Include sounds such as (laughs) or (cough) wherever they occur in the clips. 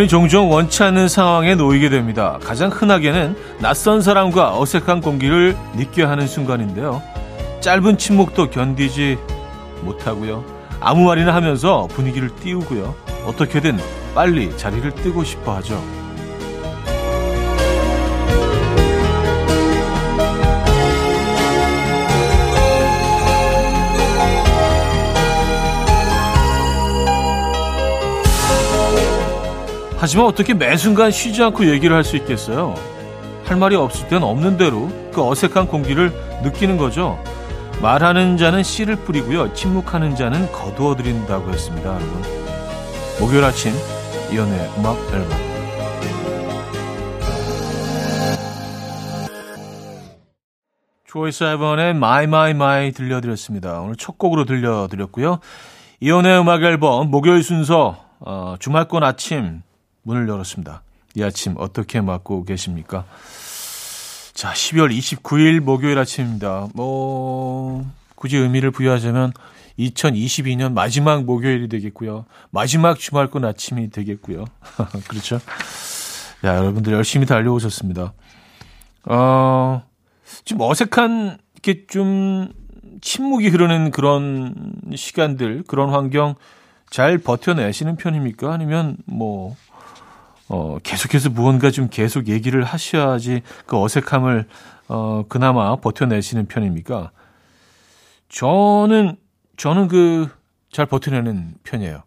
우리는 종종 원치 않는 상황에 놓이게 됩니다. 가장 흔하게는 낯선 사람과 어색한 공기를 느껴야 하는 순간인데요. 짧은 침묵도 견디지 못하고요. 아무 말이나 하면서 분위기를 띄우고요. 어떻게든 빨리 자리를 뜨고 싶어 하죠. 하지만 어떻게 매 순간 쉬지 않고 얘기를 할 수 있겠어요? 할 말이 없을 땐 없는 대로 그 어색한 공기를 느끼는 거죠. 말하는 자는 씨를 뿌리고요. 침묵하는 자는 거두어들인다고 했습니다, 여러분. 목요일 아침 이연의 음악 앨범 조이스 앨범의 My My My 들려드렸습니다. 오늘 첫 곡으로 들려드렸고요. 이연의 음악 앨범 목요일 순서 어, 주말권 아침 문을 열었습니다. 이 아침 어떻게 맞고 계십니까? 자, 12월 29일 목요일 아침입니다. 뭐, 굳이 의미를 부여하자면 2022년 마지막 목요일이 되겠고요. 마지막 주말권 아침이 되겠고요. (laughs) 그렇죠? 야, 여러분들 열심히 달려오셨습니다. 어, 좀 어색한, 이렇게 좀 침묵이 흐르는 그런 시간들, 그런 환경 잘 버텨내시는 편입니까? 아니면 뭐, 어, 계속해서 무언가 좀 계속 얘기를 하셔야지 그 어색함을 어, 그나마 버텨내시는 편입니까? 저는 저는 그 잘 버텨내는 편이에요.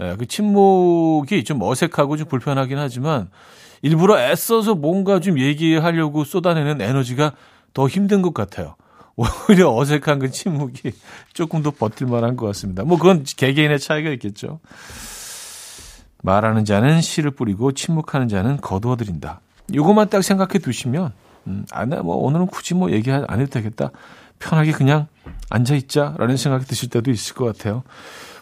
예, 그 침묵이 좀 어색하고 좀 불편하긴 하지만 일부러 애써서 뭔가 좀 얘기하려고 쏟아내는 에너지가 더 힘든 것 같아요. (laughs) 오히려 어색한 그 침묵이 조금 더 버틸 만한 것 같습니다. 뭐 그건 개개인의 차이가 있겠죠. 말하는 자는 씨를 뿌리고 침묵하는 자는 거두어들인다. 요것만 딱 생각해 두시면 음, 아, 나뭐 오늘은 굳이 뭐 얘기 안 해도 되겠다. 편하게 그냥 앉아 있자라는 생각이 드실 때도 있을 것 같아요.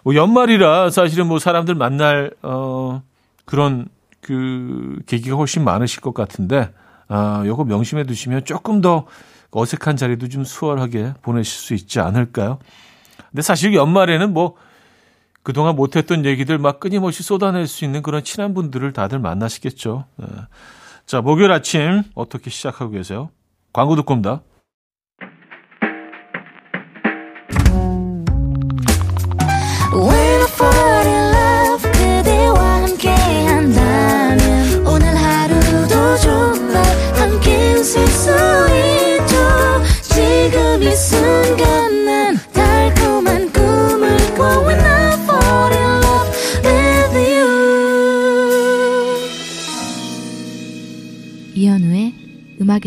뭐 연말이라 사실은 뭐 사람들 만날 어 그런 그 계기가 훨씬 많으실 것 같은데 아 요거 명심해 두시면 조금 더 어색한 자리도 좀 수월하게 보내실 수 있지 않을까요? 근데 사실 연말에는 뭐 그동안 못했던 얘기들 막 끊임없이 쏟아낼 수 있는 그런 친한 분들을 다들 만나시겠죠. 네. 자, 목요일 아침 어떻게 시작하고 계세요? 광고 듣고 옵니다.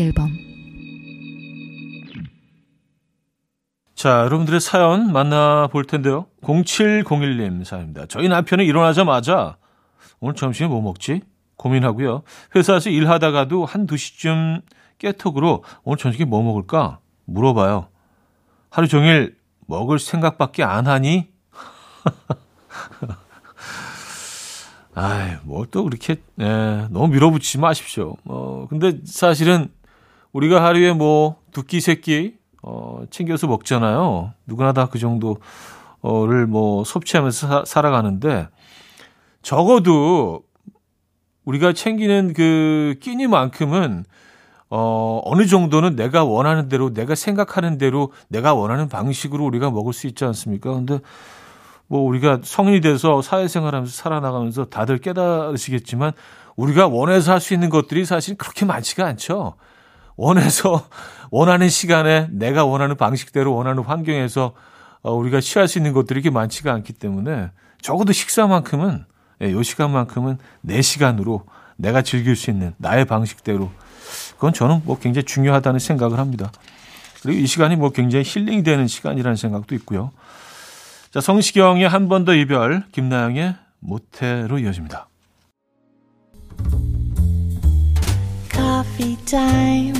음악 앨범 자, 여러분들의 사연 만나볼 텐데요. 0701님 사연입니다. 저희 남편은 일어나자마자 오늘 점심에 뭐 먹지? 고민하고요. 회사에서 일하다가도 한 2시쯤 깨톡으로 오늘 저녁에 뭐 먹을까? 물어봐요. 하루 종일 먹을 생각밖에 안 하니? (laughs) 아이, 뭐또 그렇게, 예, 너무 밀어붙이지 마십시오. 어, 근데 사실은 우리가 하루에 뭐 두 끼, 세 끼, 어, 챙겨서 먹잖아요. 누구나 다 그 정도를 뭐 섭취하면서 사, 살아가는데 적어도 우리가 챙기는 그 끼니만큼은 어, 어느 정도는 내가 원하는 대로, 내가 생각하는 대로, 내가 원하는 방식으로 우리가 먹을 수 있지 않습니까? 근데 뭐 우리가 성인이 돼서 사회생활하면서 살아나가면서 다들 깨달으시겠지만 우리가 원해서 할 수 있는 것들이 사실 그렇게 많지가 않죠. 원해서 (laughs) 원하는 시간에 내가 원하는 방식대로 원하는 환경에서 어, 우리가 취할 수 있는 것들이 그렇게 많지가 않기 때문에 적어도 식사만큼은 예, 요 시간만큼은 내 시간으로 내가 즐길 수 있는 나의 방식대로 그건 저는 뭐 굉장히 중요하다는 생각을 합니다. 그리고 이 시간이 뭐 굉장히 힐링이 되는 시간이라는 생각도 있고요. 자, 성시경의 한 번 더 이별, 김나영의 모태로 이어집니다. Coffee.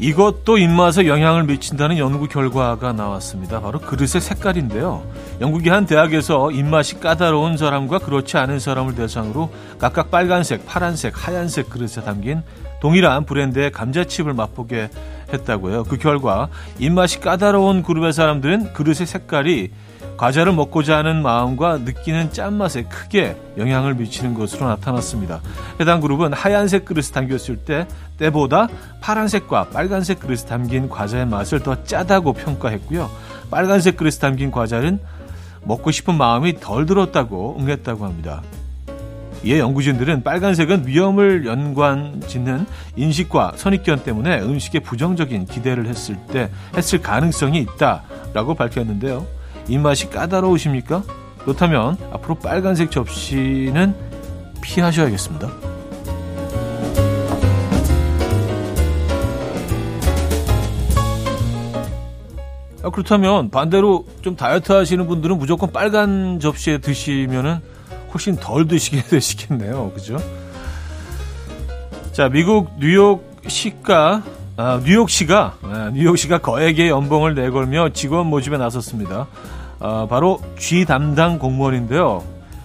이것도 입맛에 영향을 미친다는 연구 결과가 나왔습니다. 바로 그릇의 색깔인데요. 영국의 한 대학에서 입맛이 까다로운 사람과 그렇지 않은 사람을 대상으로 각각 빨간색, 파란색, 하얀색 그릇에 담긴 동일한 브랜드의 감자칩을 맛보게 했다고요. 그 결과 입맛이 까다로운 그룹의 사람들은 그릇의 색깔이 과자를 먹고자 하는 마음과 느끼는 짠맛에 크게 영향을 미치는 것으로 나타났습니다. 해당 그룹은 하얀색 그릇에 담겼을 때 때보다 파란색과 빨간색 그릇에 담긴 과자의 맛을 더 짜다고 평가했고요. 빨간색 그릇에 담긴 과자는 먹고 싶은 마음이 덜 들었다고 응했다고 합니다. 이에 연구진들은 빨간색은 위험을 연관 짓는 인식과 선입견 때문에 음식에 부정적인 기대를 했을 때 했을 가능성이 있다라고 밝혔는데요. 입맛이 까다로우십니까? 그렇다면 앞으로 빨간색 접시는 피하셔야겠습니다. 아, 그렇다면 반대로 좀 다이어트 하시는 분들은 무조건 빨간 접시에 드시면은 훨씬 덜 드시게 (laughs) 되시겠네요. 그죠? 자, 미국 뉴욕 시가 아, 뉴욕시가 아, 뉴욕시가 거액의 연봉을 내걸며 직원 모집에 나섰습니다. 아, 바로 G 담당 공무원인데요.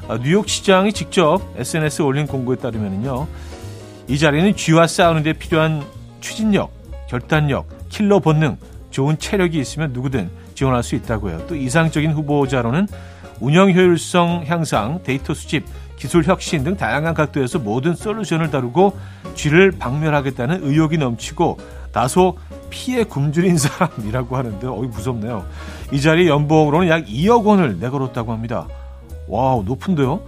아, 뉴욕시장이 직접 SNS에 올린 공고에 따르면요. 이 자리는 G와 싸우는 데 필요한 추진력, 결단력, 킬러 본능, 좋은 체력이 있으면 누구든 지원할 수 있다고요. 또 이상적인 후보자로는 운영 효율성 향상, 데이터 수집, 기술 혁신 등 다양한 각도에서 모든 솔루션을 다루고 쥐를 박멸하겠다는 의욕이 넘치고 다소 피에 굶주린 (laughs) 사람이라고 하는데 어이 무섭네요. 이 자리 연봉으로는 약 2억 원을 내걸었다고 합니다. 와우 높은데요.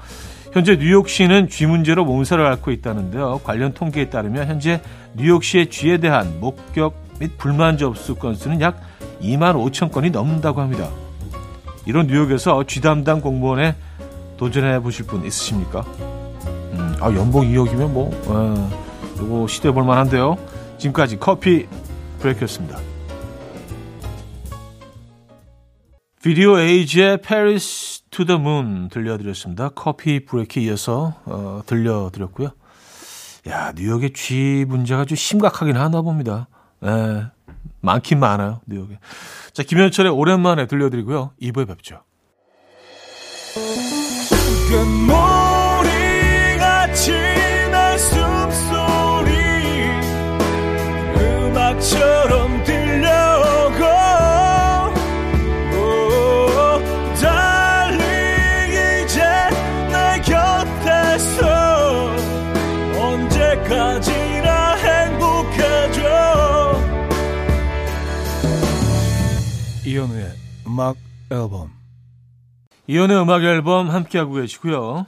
현재 뉴욕시는 쥐 문제로 몸살을 앓고 있다는데요. 관련 통계에 따르면 현재 뉴욕시의 쥐에 대한 목격 및 불만 접수 건수는 약 2만 5천 건이 넘는다고 합니다. 이런 뉴욕에서 쥐 담당 공무원에 도전해 보실 분 있으십니까? 음, 아 연봉 2억이면 뭐 에, 이거 시도해 볼 만한데요. 지금까지 커피 브레이크였습니다. 비디오 에이지의 Paris to the Moon 들려드렸습니다. 커피 브레이크 이어서 어, 들려드렸고요. 야 뉴욕의 쥐 문제가 좀 심각하긴 하나 봅니다. 에, 많긴 많아요 뉴욕에. 자 김현철의 오랜만에 들려드리고요. 2부에 뵙죠. 음악처럼 들려오고 달리 이제 내 곁에서 행복해져. 이현우의 음악 앨범. 이현우의 음악 앨범 함께하고 계시고요.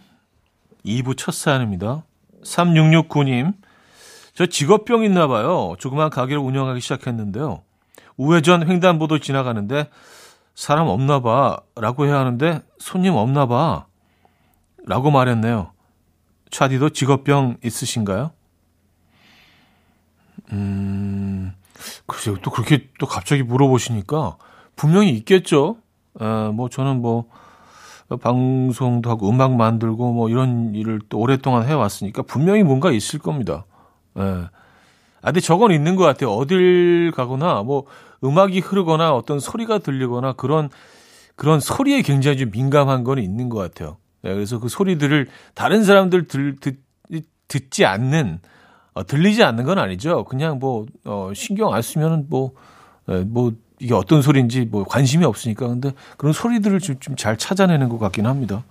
2부 첫 사연입니다. 3669님 저 직업병 있나 봐요. 조그만 가게를 운영하기 시작했는데요. 우회전 횡단보도 지나가는데 사람 없나 봐 라고 해야 하는데 손님 없나 봐 라고 말했네요. 차디도 직업병 있으신가요? 음, 글쎄요. 또 그렇게 또 갑자기 물어보시니까 분명히 있겠죠. 에, 뭐 저는 뭐 방송도 하고 음악 만들고 뭐 이런 일을 또 오랫동안 해왔으니까 분명히 뭔가 있을 겁니다. 예. 아, 근데 저건 있는 것 같아요. 어딜 가거나, 뭐, 음악이 흐르거나 어떤 소리가 들리거나 그런, 그런 소리에 굉장히 좀 민감한 건 있는 것 같아요. 예, 그래서 그 소리들을 다른 사람들 들, 듣, 듣지 않는, 어, 들리지 않는 건 아니죠. 그냥 뭐, 어, 신경 안 쓰면은 뭐, 예, 뭐, 이게 어떤 소리인지 뭐 관심이 없으니까. 근데 그런 소리들을 좀 잘 찾아내는 것 같긴 합니다.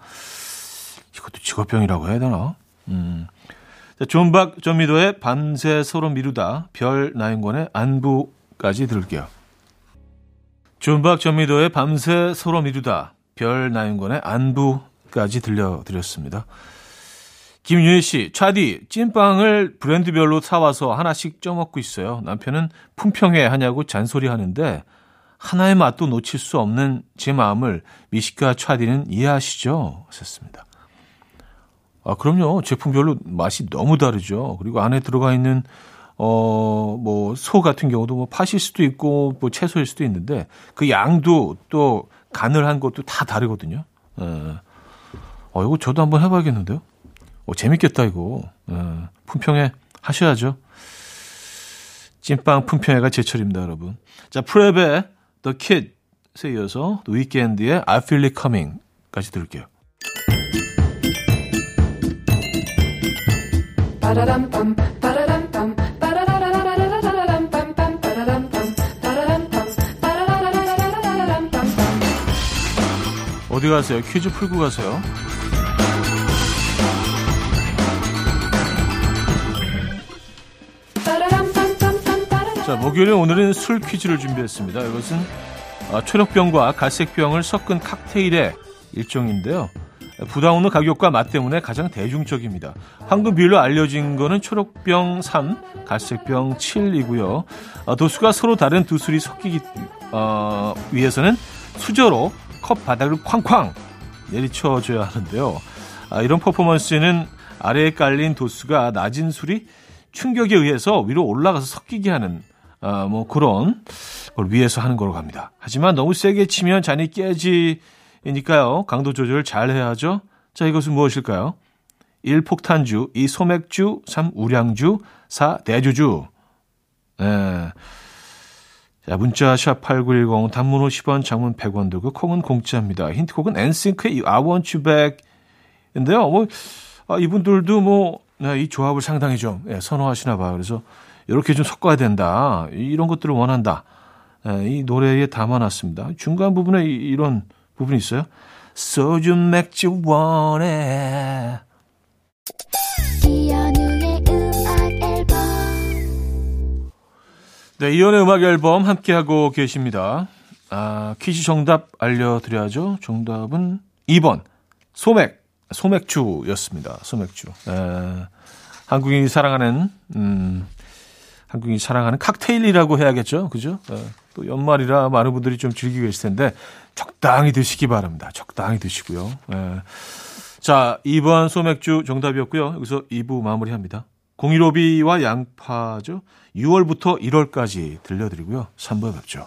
이것도 직업병이라고 해야 되나? 음. 자, 존박 전미도의 밤새 서로 미루다 별 나윤권의 안부까지 들을게요. 존박 전미도의 밤새 서로 미루다 별 나윤권의 안부까지 들려드렸습니다. 김윤희 씨, 차디, 찐빵을 브랜드별로 사와서 하나씩 쪄먹고 있어요. 남편은 품평회 하냐고 잔소리 하는데, 하나의 맛도 놓칠 수 없는 제 마음을 미식가 차디는 이해하시죠? 하셨습니다. 아, 그럼요. 제품별로 맛이 너무 다르죠. 그리고 안에 들어가 있는 어, 뭐, 소 같은 경우도 뭐 팥일 수도 있고, 뭐 채소일 수도 있는데, 그 양도 또 간을 한 것도 다 다르거든요. 예. 어, 이거 저도 한번 해봐야겠는데요? 어, 재밌겠다, 이거. 예. 품평회 하셔야죠. 찐빵 품평회가 제철입니다, 여러분. 자, 프랩의 The Kid에 이어서 The Weeknd의 I Feel It Coming까지 들을게요. 어디 가세요? 퀴즈 풀고 가세요. 자, 목요일에 오늘은 술 퀴즈를 준비했습니다. 이것은 아, 초록병과 갈색병을 섞은 칵테일의 일종인데요. 부담 없는 가격과 맛 때문에 가장 대중적입니다. 황금 비율로 알려진 거는 초록병 3, 갈색병 7이고요. 아, 도수가 서로 다른 두 술이 섞이기 어, 위해서는 수저로 컵 바닥을 쾅쾅 내리쳐줘야 하는데요. 아, 이런 퍼포먼스는 아래에 깔린 도수가 낮은 술이 충격에 의해서 위로 올라가서 섞이게 하는 아, 뭐 그런 걸 위해서 하는 거로 갑니다. 하지만 너무 세게 치면 잔이 깨지 니까요. 강도 조절을 잘 해야죠. 자, 이것은 무엇일까요? 1. 폭탄주, 2. 소맥주, 3. 우량주, 4. 대주주. 네. 자, 문자 샵8910 단문 50원, 장문 100원 들고 콩은 공짜입니다. 힌트곡은 엔싱크의 I Want You Back 인데요. 뭐 아, 이분들도 뭐 네, 이 조합을 상당히 좀 예, 선호하시나 봐요. 그래서 이렇게 좀 섞어야 된다. 이런 것들을 원한다. 예, 이 노래에 담아놨습니다. 중간 부분에 이, 런 부분이 있어요. 소주 맥주 원해. 네, 이연의 음악 앨범 함께하고 계십니다. 아, 퀴즈 정답 알려드려야죠. 정답은 2번. 소맥. 소맥주였습니다. 소맥주. 에, 한국인이 사랑하는, 음, 한국인이 사랑하는 칵테일이라고 해야겠죠. 그죠? 에, 또 연말이라 많은 분들이 좀 즐기고 계실 텐데, 적당히 드시기 바랍니다. 적당히 드시고요. 에. 자, 2번 소맥주 정답이었고요. 여기서 2부 마무리합니다. 공일오비와 양파죠. 6월부터 1월까지 들려드리고요. 3부에 뵙죠.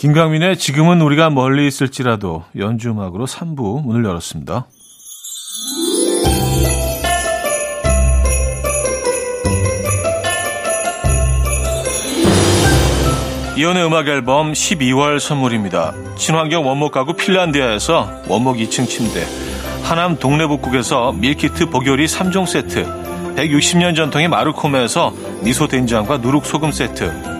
김강민의 지금은 우리가 멀리 있을지라도 연주 음악으로 3부 문을 열었습니다. 이연의 음악 앨범 12월 선물입니다. 친환경 원목 가구 핀란디아에서 원목 2층 침대, 하남 동래북국에서 밀키트 복요리 3종 세트, 160년 전통의 마르코메에서 미소 된장과 누룩 소금 세트,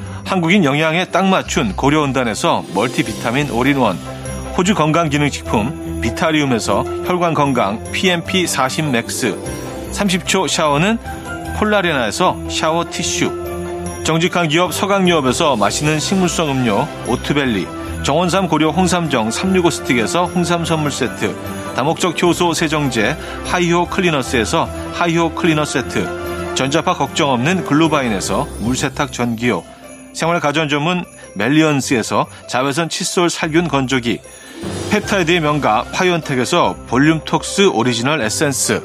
한국인 영양에 딱 맞춘 고려은단에서 멀티비타민 올인원, 호주 건강기능식품 비타리움에서 혈관건강 PMP 40 맥스, 30초 샤워는 폴라레나에서 샤워 티슈, 정직한 기업 서강유업에서 맛있는 식물성 음료 오트벨리, 정원삼 고려 홍삼정 365 스틱에서 홍삼 선물 세트, 다목적 효소 세정제 하이호 클리너스에서 하이호 클리너 세트 전자파 걱정 없는 글루바인에서 물세탁 전기요 생활 가전 전문 멜리언스에서 자외선 칫솔 살균 건조기 펩타이드의 명가 파이온텍에서 볼륨톡스 오리지널 에센스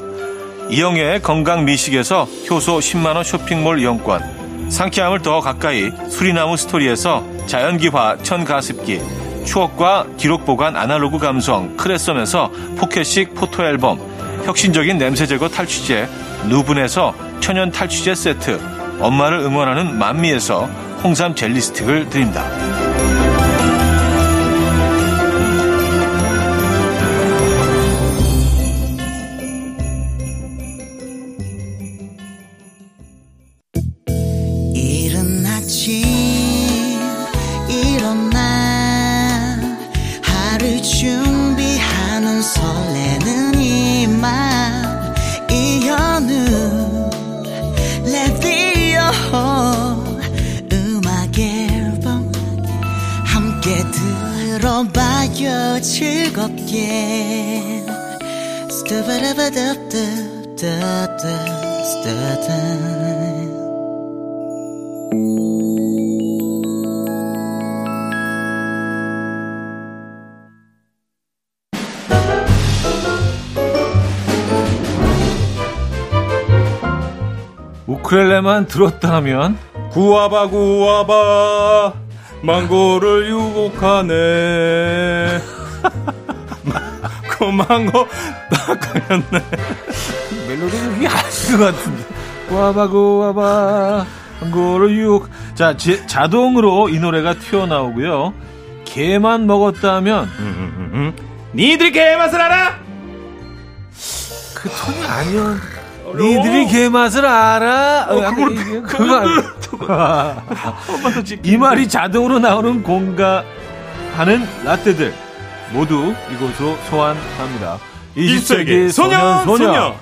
이영애의 건강 미식에서 효소 10만원 쇼핑몰 이용권 상쾌함을 더 가까이 수리나무 스토리에서 자연기화 천가습기 추억과 기록 보관 아날로그 감성 크레썸에서 포켓식 포토앨범 혁신적인 냄새 제거 탈취제 누분에서 천연 탈취제 세트 엄마를 응원하는 만미에서 홍삼 젤리 스틱을 드립니다. 우크렐레만 들었다면 구와바 구와바 망고를 유혹하네 그 망고 딱 걸렸네 (laughs) 멜로디는 그게 아닌 것 같은데. 고와봐. 한국어로 유혹. 자, 제, 자동으로 이 노래가 튀어나오고요. 개만 먹었다면 음, 음, 음. 니들이 개 맛을 알아? 그 톤이 아니야. 니들이 개 맛을 알아? 어, 약간 이게 그거 아니야. (laughs) 이 말이 자동으로 나오는 공가 하는 라떼들 모두 이곳으로 소환합니다. 20세기 소년 소녀.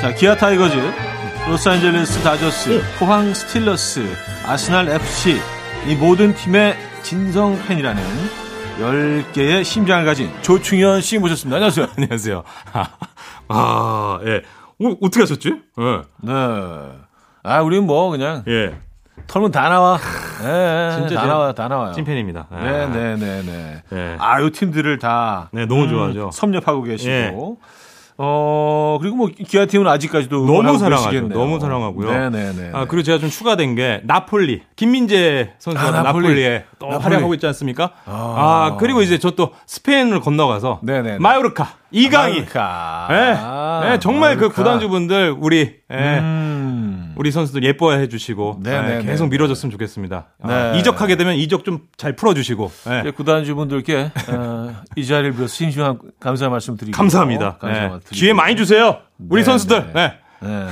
자, 기아 타이거즈, 로스앤젤레스 다저스, 포항 스틸러스, 아스날 FC 이 모든 팀의 진성 팬이라는 10개의 심장을 가진 조충현 씨 모셨습니다. 안녕하세요. (laughs) 안녕하세요 (laughs) 아, 예. 어, 어떻게 하셨지? 예. 네. 아, 우린 뭐 그냥 예. 털면 다 나와. 예, 진짜 다 나와, 다 나와요. 찐팬입니다. 예. 네, 네, 네, 네. 네. 아, 요 팀들을 다 네, 너무 좋아하죠. 섭렵하고 계시고. 예. 어, 그리고 뭐 기아 팀은 아직까지도 너무 사랑하죠. 계시겠네요. 너무 사랑하고요. 네, 네, 네. 아, 그리고 제가 좀 추가된 게 나폴리 김민재 선수가 아, 나폴리. 나폴리에 또 나폴리. 활약하고 있지 않습니까? 아. 아, 그리고 이제 저 또 스페인을 건너가서 네네네. 마요르카 이강인 마요르카. 네. 아, 네, 정말 그 마요르카. 구단주분들 우리 예, 음. 우리 선수들 예뻐해 주시고 네네네. 예, 계속 밀어줬으면 좋겠습니다. 아, 네. 이적하게 되면 이적 좀 잘 풀어주시고 예. 구단주분들께 어, 이 자리를 빌어서 심심한 감사 말씀 드리고 감사합니다. 감사 예. 기회 많이 주세요. 우리 네, 선수들. 네. 네. 네.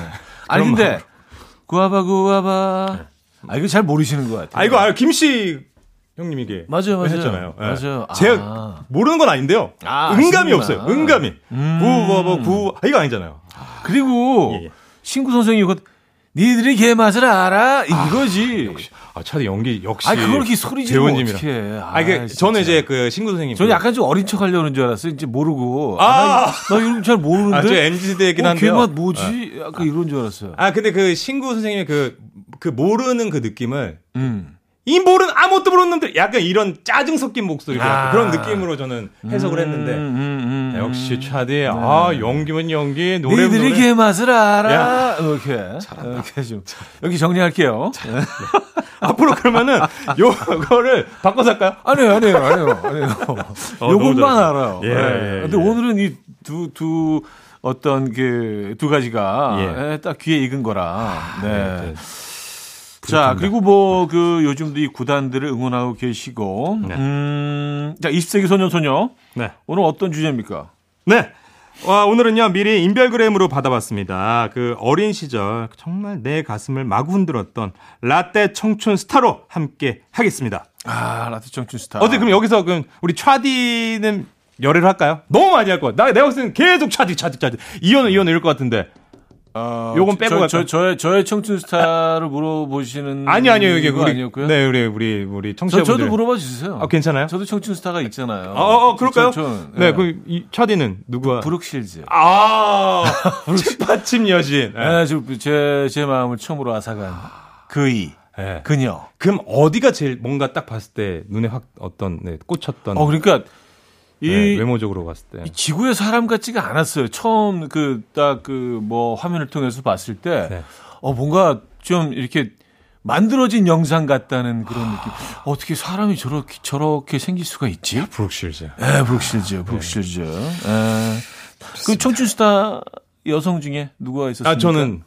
아니 그런 근데 마음으로. 구아바 구아바 아 이거 잘 모르시는 것 같아요. 아 이거 아, 김씨 형님 이게 맞아요, 맞아요. 했잖아요. 예. 맞아요. 제가 아. 모르는 건 아닌데요. 아, 아시는구나. 없어요. 은감이. 음. 구워버 구 아, 이거 아니잖아요. 그리고 예, 예. 신구 선생이 이거 니들이 개 맛을 알아 이거지. 아 차디 연기 역시. 아 그걸 이렇게 소리 지르면. 어떻게 해? 아, 이게 진짜. 저는 이제 그 신구 선생님. 저는 그- 약간 좀 어린 척 하려는 줄 알았어요. 이제 모르고. 아. 아, 나, 이런 거잘 모르는데. 아, 저 MZ 세대이긴 어, 한데요. 개맛 뭐지? 약간 이런 줄 알았어요. 아 근데 그 신구 선생님의 그, 그 모르는 그 느낌을 음. 이 모르는 아무것도 모르는 놈들 약간 이런 짜증 섞인 목소리로 아. 그런 느낌으로 저는 해석을 했는데 음, 음, 음, 역시 음. 차디 아 연기면 연기 노래 니들이 노래 개 맛을 알아. 야. 이렇게. 이렇게 좀. 여기 정리할게요. 네. 앞으로 그러면은 (laughs) 요거를 바꿔서 할까요? 아니에요, 아니에요, 아니에요, 아니에요. (laughs) 너무 요것만. 알아요. 예, 네. 예, 근데 예. 오늘은 이 두, 두, 어떤 그, 두 가지가 예. 예, 딱 귀에 익은 거라. 네. 네. 자, 그리고 뭐, 그, 요즘도 이 구단들을 응원하고 계시고, 네. 음, 자, 20세기 소년, 소녀. 네. 오늘 어떤 주제입니까? 네. 와, 오늘은요, 미리 인별그램으로 받아봤습니다. 그 어린 시절 정말 내 가슴을 마구 흔들었던 라떼 청춘 스타로 함께 하겠습니다. 아, 라트 청춘 스타. 어디 그럼 여기서 그럼 우리 차디는 열애를 할까요? 너무 많이 할 것 같아. 나, 내가 봤을 때는 계속 차디, 차디, 차디. 이현우, 이현우 이럴 것 같은데. 어, 요건 빼고 저? 저, 저의, 저의 청춘 스타를 물어보시는. (laughs) 아니, 아니요, 이게 거 우리. 아니었고요. 네, 우리, 우리, 우리 저, 청취자분들. 저도 물어봐 주세요. 아, 괜찮아요? 저도 청춘 스타가 있잖아요. 어, 어, 어, 그럴까요? 저, 저, 네, 예. 그, 이, 차디는 누구와? 브룩실즈. 아, (laughs) 책받침 여신. 네. 네, 저, 제, 제 마음을 처음으로 앗아간 그이, 네. 그녀. 그럼 어디가 제일 뭔가 딱 봤을 때 눈에 확 어떤, 네, 꽂혔던. 어, 그러니까, 이, 네, 외모적으로 봤을 때. 이 지구의 사람 같지가 않았어요. 처음 그, 딱 그, 뭐, 화면을 통해서 봤을 때, 네. 어, 뭔가 좀 이렇게 만들어진 영상 같다는 그런 느낌. 어떻게 사람이 저렇게, 저렇게 생길 수가 있지? 브룩실즈. 에, 브룩실즈, 브룩실즈. 에. 그 청춘 스타 여성 중에 누가 있었습니까? 아, 저는,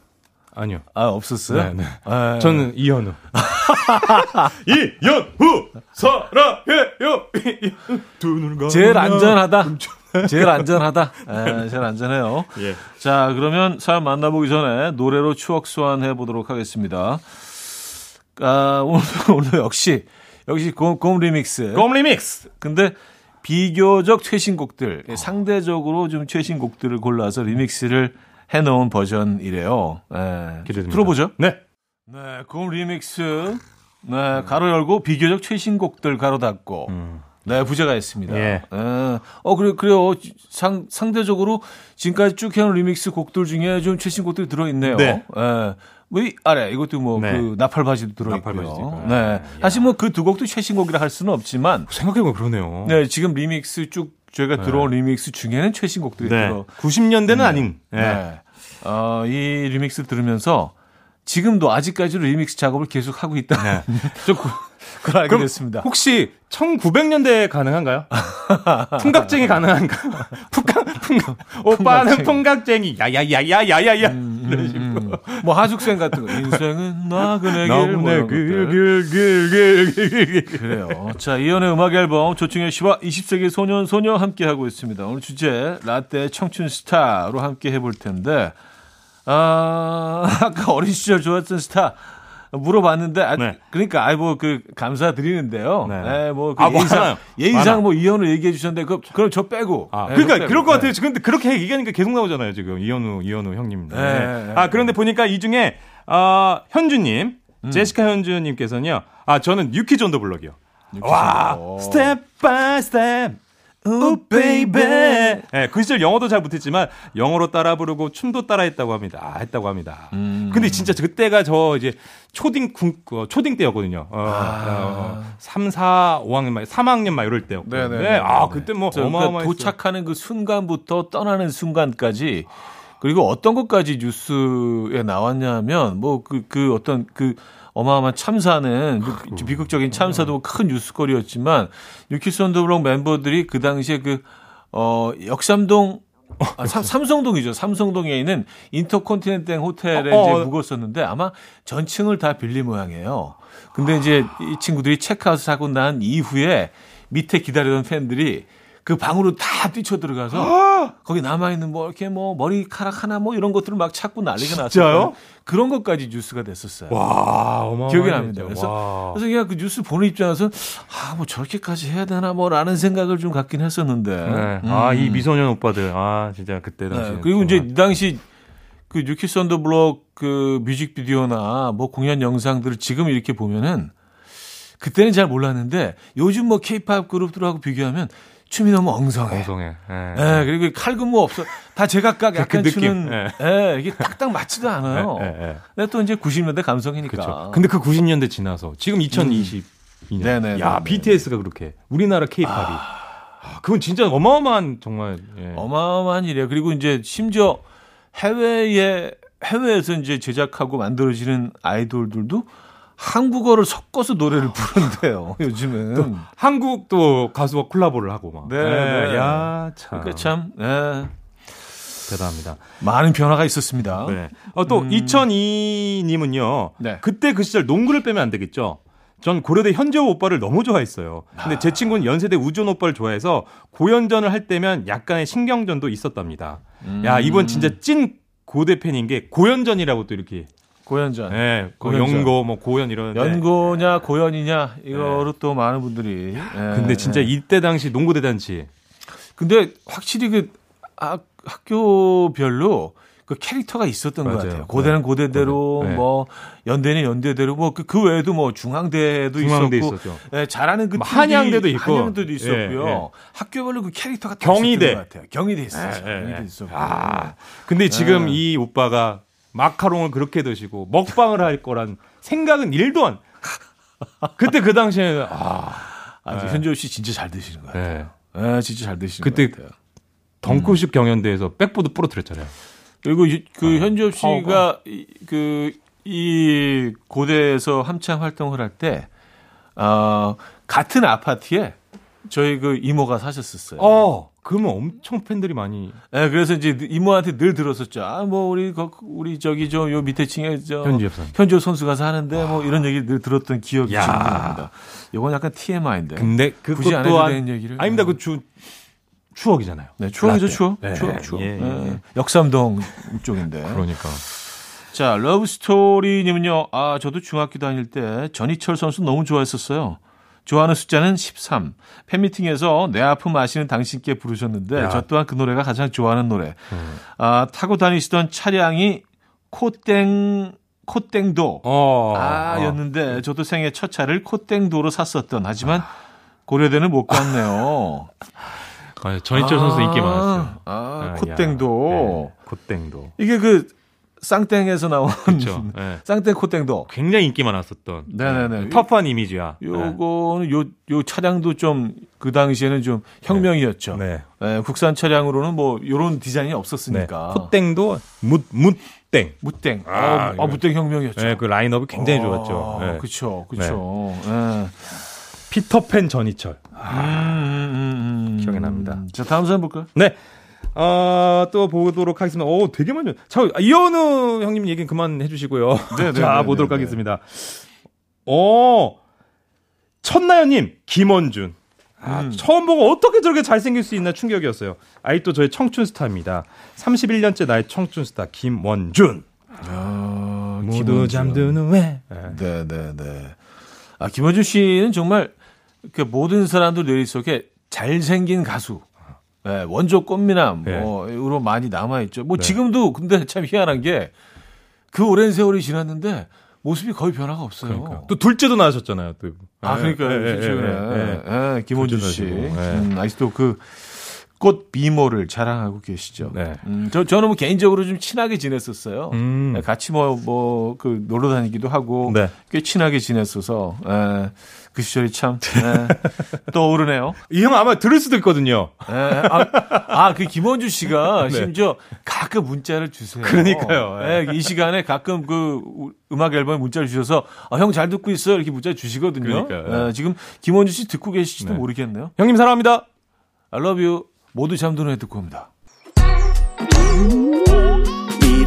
아니요. 아, 없었어요? 네, 네. 에. 저는 이현우. (laughs) 이현우 사랑해요. 두 감아. 제일 안전하다. 제일 안전하다. 에, (laughs) 제일 안전해요. 예. 자, 그러면 사연 만나보기 전에 노래로 추억 소환해 보도록 하겠습니다. 아, 오늘, (laughs) 오늘 역시, 역시 곰, 곰 리믹스. 곰 리믹스. 근데 비교적 최신곡들, 상대적으로 좀 최신곡들을 골라서 리믹스를 해놓은 버전이래요. 예. 기대됩니다. 들어보죠. 네. 네, 곰 리믹스. 네, 가로 열고 비교적 최신곡들 가로 닫고. 음. 네, 부제가 있습니다. 예. 예. 어, 그래, 그래요. 상, 상대적으로 지금까지 쭉 해온 리믹스 곡들 중에 좀 최신 곡들이 들어있네요. 네. 예. 뭐이 아래 이것도 뭐그 네. 나팔바지도 들어있고요. 나팔바지도 있고요. 네. 야. 사실 뭐 그 두 곡도 최신곡이라 할 수는 없지만 생각해보면 그러네요. 네, 지금 리믹스 쭉 저희가 들어온 리믹스 중에는 최신곡들이 네. 들어 90년대는 아닌. 네. 네. 어, 이 리믹스 들으면서 지금도 아직까지도 리믹스 작업을 계속 하고 있다. 네. (laughs) 그걸 알게 됐습니다. 혹시 1900년대 가능한가요? (laughs) 풍각쟁이 가능한가요? (laughs) 풍각, 풍각. 오빠는 풍각쟁이. 야야야야야야야. 이런 식으로. 음, 뭐 하숙생 같은 거. 인생은 나그네 길. 뭐 이런. 길길 길 길 길 그래요. 자, 이연의 음악 앨범 조충현 씨와 20세기 소년 소녀 함께 하고 있습니다. 오늘 주제 라떼 청춘 스타로 함께 해볼 텐데 아, (laughs) 아까 어린 시절 좋았던 스타 물어봤는데 아, 네. 그러니까 아이 뭐 그 감사드리는데요. 네. 네. 뭐그 아, 뭐 예의상? 예의상. 뭐 이현우 얘기해 주셨는데 그 그럼 저 빼고. 아, 네, 그러니까 저 빼고. 그럴 것 같아요. 네. 지금 근데 그렇게 얘기하니까 계속 나오잖아요. 지금 이현우 이현우 형님. 네. 네, 네, 아 그런데 보니까 이 중에 아 현주 님, 음. 제시카 현주 님께서는요. 아 저는 뉴키즈 온 더 블럭이요. 와 오. Step by step. Oh baby. 네, 그 시절 영어도 잘 못했지만 영어로 따라 부르고 춤도 따라 했다고 합니다. 아, 했다고 합니다. 음. 근데 진짜 그때가 저 이제 초딩 군 어, 초딩 때였거든요. 어, 아. 어, 3, 4, 5학년 막 3학년 막 이럴 때였거든요. 네네네. 네, 아 그때 뭐 저, 그러니까 어마어마했어요. 도착하는 그 순간부터 떠나는 순간까지 그리고 어떤 것까지 뉴스에 나왔냐면 뭐 그그 어떤 그 어마어마한 참사는 미- 비극적인 참사도 큰 뉴스거리였지만 뉴키스 언더블록 멤버들이 그 당시에 그 어 역삼동 아, 삼, 삼성동이죠. 삼성동에 있는 인터컨티넨땡 호텔에 어, 어. 이제 묵었었는데 아마 전층을 다 빌린 모양이에요. 근데 이제 이 친구들이 체크아웃을 하고 난 이후에 밑에 기다리던 팬들이 그 방으로 다 뛰쳐 들어가서 (gasps) 거기 남아 있는 뭐 이렇게 뭐 머리카락 하나 뭐 이런 것들을 막 찾고 난리가 났어요. 그런 것까지 뉴스가 됐었어요. 와, 어마어마. 기억이 납니다. 그래서 그래서 그냥 그 뉴스 보는 입장에서 아 뭐 저렇게까지 해야 되나 뭐라는 생각을 좀 갖긴 했었는데. 네. 음. 아, 이 미소년 오빠들. 아, 진짜 그때 당시. 네, 그리고 이제 이 당시 그 뉴키 썬더블럭 그 뮤직비디오나 뭐 공연 영상들을 지금 이렇게 보면은 그때는 잘 몰랐는데 요즘 뭐 케이팝 그룹들하고 비교하면 춤이 너무 엉성해. 방송에. 예. 예, 그리고 칼군무 없어. 다 제각각 약간 그 느낌, 추는, 예. 예, 이게 딱딱 맞지도 않아요. 예, 예, 예. 근데 또 이제 90년대 감성이니까. 그렇죠. 근데 그 90년대 지나서 지금 2022년. 네네네. 야, BTS가 그렇게 우리나라 케이팝이. 아, 그건 진짜 어마어마한 정말 예. 어마어마한 일이에요. 그리고 이제 심지어 해외에 해외에서 이제 제작하고 만들어지는 아이돌들도 한국어를 섞어서 노래를 부른대요. (laughs) 요즘은. 한국도 가수와 콜라보를 하고 막. 네, 예, 네. 야, 참. 그러니까 참 예, 대단합니다. 많은 변화가 있었습니다. 네. 어, 또 2002님은요. 네. 그때 그 시절 농구를 빼면 안 되겠죠. 전 고려대 현재호 오빠를 너무 좋아했어요. 근데 제 친구는 연세대 우준 오빠를 좋아해서 고연전을 할 때면 약간의 신경전도 있었답니다. 야 이번 진짜 찐 고대 팬인 게 고연전이라고 또 이렇게 고연전. 예, 그 고연전. 연고 뭐 고연 이러는데 연고냐 고연이냐 이거로 또 많은 분들이. 예, 근데 진짜 예. 이때 당시 농구 대잔치 근데 확실히 그 학, 학교별로 그 캐릭터가 있었던 것 맞아요. 같아요. 고대는 고대대로, 고대. 네. 뭐 연대는 연대대로, 뭐그 외에도 뭐 중앙대도 중앙대 있었고, 있었죠. 예, 잘하는 그 뭐 한양대도 있고. 한양대도 있었고요. 예, 예. 학교별로 그 캐릭터가 딱 경희대. 있었던 것 같아요. 경희대 있었죠. 예, 예, 경희대 예. 있었고. 아, 근데 지금 네. 이 오빠가 마카롱을 그렇게 드시고 먹방을 할 거란 생각은 일도 안. 그때 그 당시에는 아, 아, 네. 현조 씨 진짜 잘 드시는 것 같아요. 네. 예, 진짜 잘 드시는 그때 것 같아요. 덩크슛 경연대회에서 백보드 부러뜨렸잖아요. 그리고 이- 그 아, 파워가. 씨가 이- 그, 이 고대에서 한창 활동을 할 때, 어, 같은 아파트에 저희 그 이모가 사셨었어요. 어, 그러면 엄청 팬들이 많이 네, 그래서 이제 이모한테 늘 들었었죠. 아, 뭐, 우리, 거, 우리 저기 저 요 밑에 층에 저. 현지엽 선. 현지엽 선수가 사는데 뭐 이런 얘기를 늘 들었던 기억이 야. 지금 납니다. 이건 약간 TMI인데. 근데 그것 또한 되는 얘기를. 아닙니다. 그 주, 추억이잖아요. 네, 추억이죠. 추억. 네, 추억, 추억. 예, 예, 네. 예. 역삼동 쪽인데. 그러니까. 자, 러브스토리님은요, 아, 저도 중학교 다닐 때 전희철 선수 너무 좋아했었어요. 좋아하는 숫자는 13. 팬미팅에서 내 아픔 아시는 당신께 부르셨는데 야. 저 또한 그 노래가 가장 좋아하는 노래. 아, 타고 다니시던 차량이 코땡 코땡도 어. 아, 였는데 저도 생애 첫 차를 코땡도로 샀었던 하지만 고려대는 못 갔네요. (laughs) 아, 전희철 선수 인기 많았어요. 아, 아, 콧땡도. 야. 네, 콧땡도. 이게 그 쌍땡에서 나온 그렇죠. 네. (laughs) 쌍땡 콧땡도. 굉장히 인기 많았었던 네네네. 네, 터프한 이미지야. 요거는 요, 요 차량도 좀 그 당시에는 좀 혁명이었죠. 네. 예, 국산 차량으로는 뭐 요런 디자인이 네. 없었으니까. 콧땡도 무 무땡. 무땡. 아, 아, 아. 무땡 혁명이었죠. 네, 그 라인업이 굉장히 좋았죠. 네. 그렇죠. 그렇죠. 예. 피터팬 전희철. 음, 음, 음, 기억이 납니다. 자, 다음 사연 볼까요? 네. 어, 또 보도록 하겠습니다. 오, 되게 많이. 자, 이현우 형님 얘기는 그만 해 주시고요. 네, 네, (laughs) 자, 네, 보도록. 하겠습니다. 오, 천나연님, 김원준. 아, 음. 처음 보고 어떻게 저렇게 잘생길 수 있나 충격이었어요. 아직도 저의 청춘 스타입니다. 31년째 나의 청춘 스타, 김원준. 아, 모두 김원준. 잠든 후에. 네. 네, 네, 네. 아, 김원준 씨는 정말 그 모든 사람들 뇌리 속에 잘생긴 가수. 네, 원조 꽃미남 네. 뭐로 많이 남아 있죠. 뭐 네. 지금도 근데 참 희한한 게 그 오랜 세월이 지났는데 모습이 거의 변화가 없어요. 그러니까. 또 둘째도 낳으셨잖아요, 또. 아, 그러니까요. 예, 예, 최근에. 예, 예. 예, 김원준 씨. 예. 음, 아직도 그 꽃 미모를 자랑하고 계시죠. 네. 음, 저, 저는 뭐 개인적으로 좀 친하게 지냈었어요. 음. 네, 같이 뭐, 뭐, 그, 놀러 다니기도 하고. 네. 꽤 친하게 지냈어서, 에, 그 시절이 참, 에, 떠오르네요. 이 형 아마 들을 수도 있거든요. 에, 아, 아, 그 김원주 씨가 (laughs) 네. 심지어 가끔 문자를 주세요. 그러니까요. 예. 예, 이 시간에 가끔 그 우- 음악 앨범에 문자를 주셔서, 아, 형 잘 듣고 있어요. 이렇게 문자 주시거든요. 그러니까요. 에, 지금 김원주 씨 듣고 계실지도 네. 모르겠네요. 형님 사랑합니다. I love you. 모두 잠드는 애 듣고 옵니다.